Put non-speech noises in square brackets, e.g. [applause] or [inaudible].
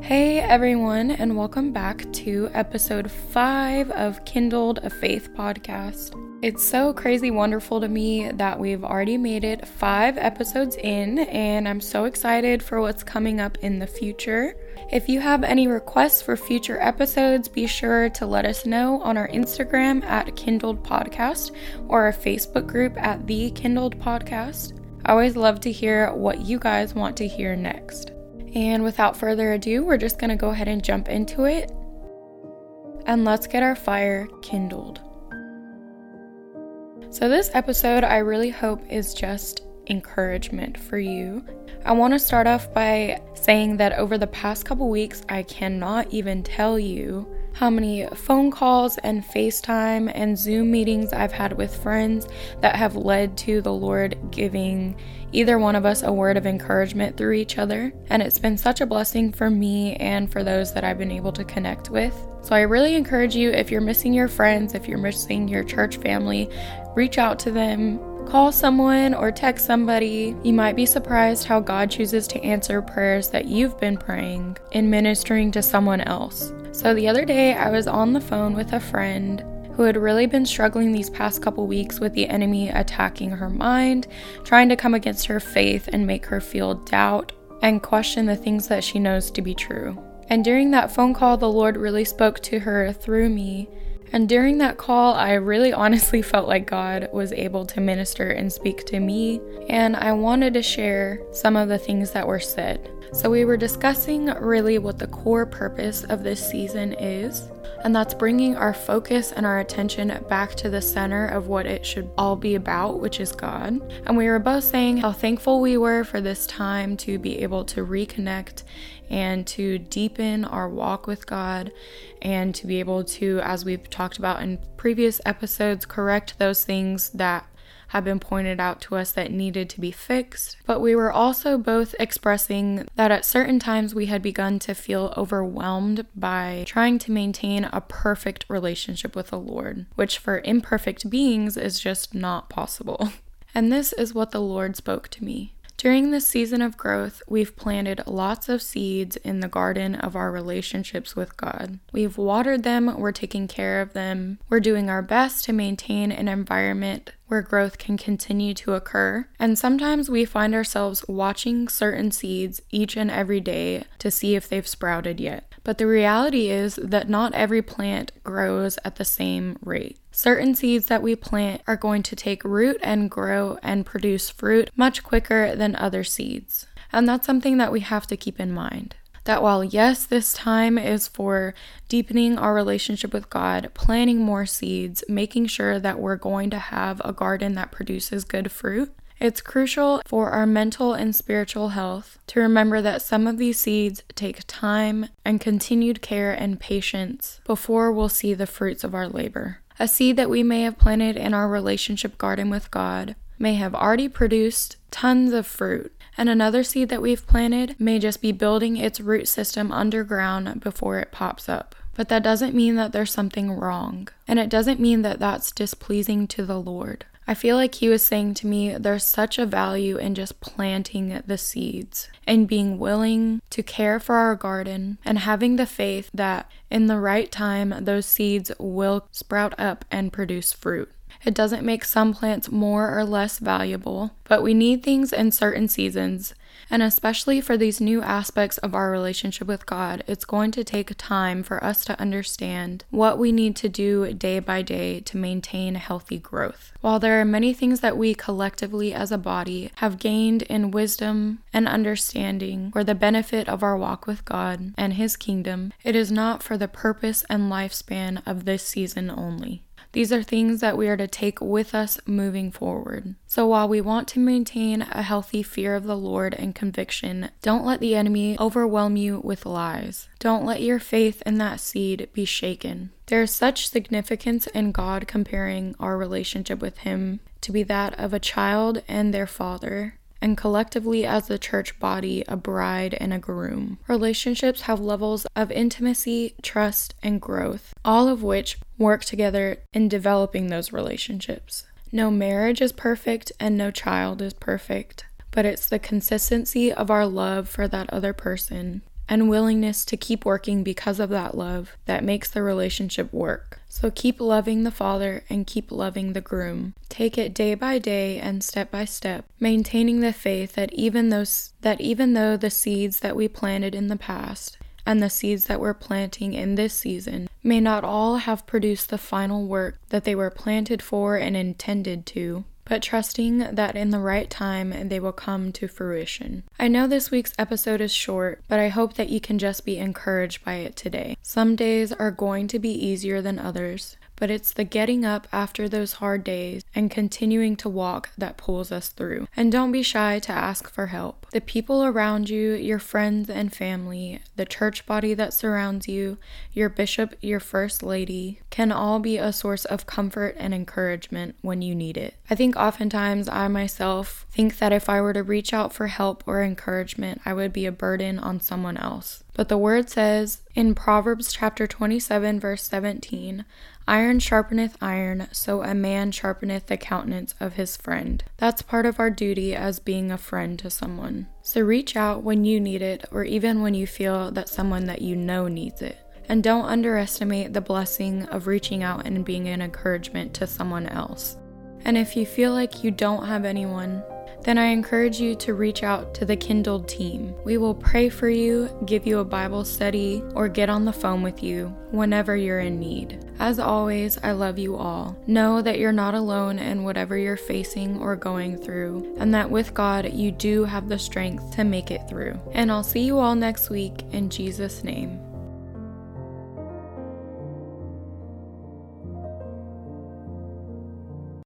Hey everyone, and welcome back to episode 5 of Kindled a Faith podcast. It's so crazy wonderful to me that we've already made it 5 episodes in, and I'm so excited for what's coming up in the future. If you have any requests for future episodes, be sure to let us know on our Instagram at Kindled Podcast or our Facebook group at The Kindled Podcast. I always love to hear what you guys want to hear next. And without further ado, we're just going to go ahead and jump into it. And let's get our fire kindled. So, this episode I really hope is just encouragement for you. I want to start off by saying that over the past couple weeks, I cannot even tell you how many phone calls and FaceTime and Zoom meetings I've had with friends that have led to the Lord giving either one of us a word of encouragement through each other. And it's been such a blessing for me and for those that I've been able to connect with. So I really encourage you if you're missing your friends, if you're missing your church family, reach out to them, Call someone or text somebody. You might be surprised how God chooses to answer prayers that you've been praying in ministering to someone else. So, the other day, I was on the phone with a friend who had really been struggling these past couple weeks with the enemy attacking her mind, trying to come against her faith and make her feel doubt and question the things that she knows to be true. And during that phone call, the Lord really spoke to her through me and during that call, I really honestly felt like God was able to minister and speak to me, and I wanted to share some of the things that were said. So, we were discussing really what the core purpose of this season is, and that's bringing our focus and our attention back to the center of what it should all be about, which is God. And we were both saying how thankful we were for this time to be able to reconnect and to deepen our walk with God and to be able to, as we've talked about in previous episodes, correct those things that have been pointed out to us that needed to be fixed. But we were also both expressing that at certain times we had begun to feel overwhelmed by trying to maintain a perfect relationship with the Lord, which for imperfect beings is just not possible. [laughs] And this is what the Lord spoke to me. During this season of growth, we've planted lots of seeds in the garden of our relationships with God. We've watered them, we're taking care of them, we're doing our best to maintain an environment where growth can continue to occur. And sometimes we find ourselves watching certain seeds each and every day to see if they've sprouted yet. But the reality is that not every plant grows at the same rate. Certain seeds that we plant are going to take root and grow and produce fruit much quicker than other seeds. And that's something that we have to keep in mind. That while, yes, this time is for deepening our relationship with God, planting more seeds, making sure that we're going to have a garden that produces good fruit, it's crucial for our mental and spiritual health to remember that some of these seeds take time and continued care and patience before we'll see the fruits of our labor. A seed that we may have planted in our relationship garden with God may have already produced tons of fruit, and another seed that we've planted may just be building its root system underground before it pops up. But that doesn't mean that there's something wrong, and it doesn't mean that that's displeasing to the Lord. I feel like he was saying to me, there's such a value in just planting the seeds and being willing to care for our garden and having the faith that in the right time, those seeds will sprout up and produce fruit. It doesn't make some plants more or less valuable, but we need things in certain seasons and especially for these new aspects of our relationship with God, it's going to take time for us to understand what we need to do day by day to maintain healthy growth. While there are many things that we collectively as a body have gained in wisdom and understanding for the benefit of our walk with God and His kingdom, it is not for the purpose and lifespan of this season only. These are things that we are to take with us moving forward. So while we want to maintain a healthy fear of the Lord and conviction, don't let the enemy overwhelm you with lies. Don't let your faith in that seed be shaken. There is such significance in God comparing our relationship with Him to be that of a child and their father and collectively as the church body, a bride and a groom. Relationships have levels of intimacy, trust, and growth, all of which work together in developing those relationships. No marriage is perfect and no child is perfect, but it's the consistency of our love for that other person and willingness to keep working because of that love that makes the relationship work. So keep loving the father and keep loving the groom. Take it day by day and step by step, maintaining the faith that even those that even though the seeds that we planted in the past and the seeds that we're planting in this season may not all have produced the final work that they were planted for and intended to, but trusting that in the right time they will come to fruition. I know this week's episode is short, but I hope that you can just be encouraged by it today. Some days are going to be easier than others, but it's the getting up after those hard days and continuing to walk that pulls us through. And don't be shy to ask for help. The people around you, your friends and family, the church body that surrounds you, your bishop, your first lady, can all be a source of comfort and encouragement when you need it. I think oftentimes I myself think that if I were to reach out for help or encouragement, I would be a burden on someone else. But the word says in Proverbs chapter 27, verse 17, Iron sharpeneth iron, so a man sharpeneth the countenance of his friend. That's part of our duty as being a friend to someone. So reach out when you need it, or even when you feel that someone that you know needs it. And don't underestimate the blessing of reaching out and being an encouragement to someone else. And if you feel like you don't have anyone, then I encourage you to reach out to the Kindled team. We will pray for you, give you a Bible study, or get on the phone with you whenever you're in need. As always, I love you all. Know that you're not alone in whatever you're facing or going through, and that with God, you do have the strength to make it through. And I'll see you all next week in Jesus' name.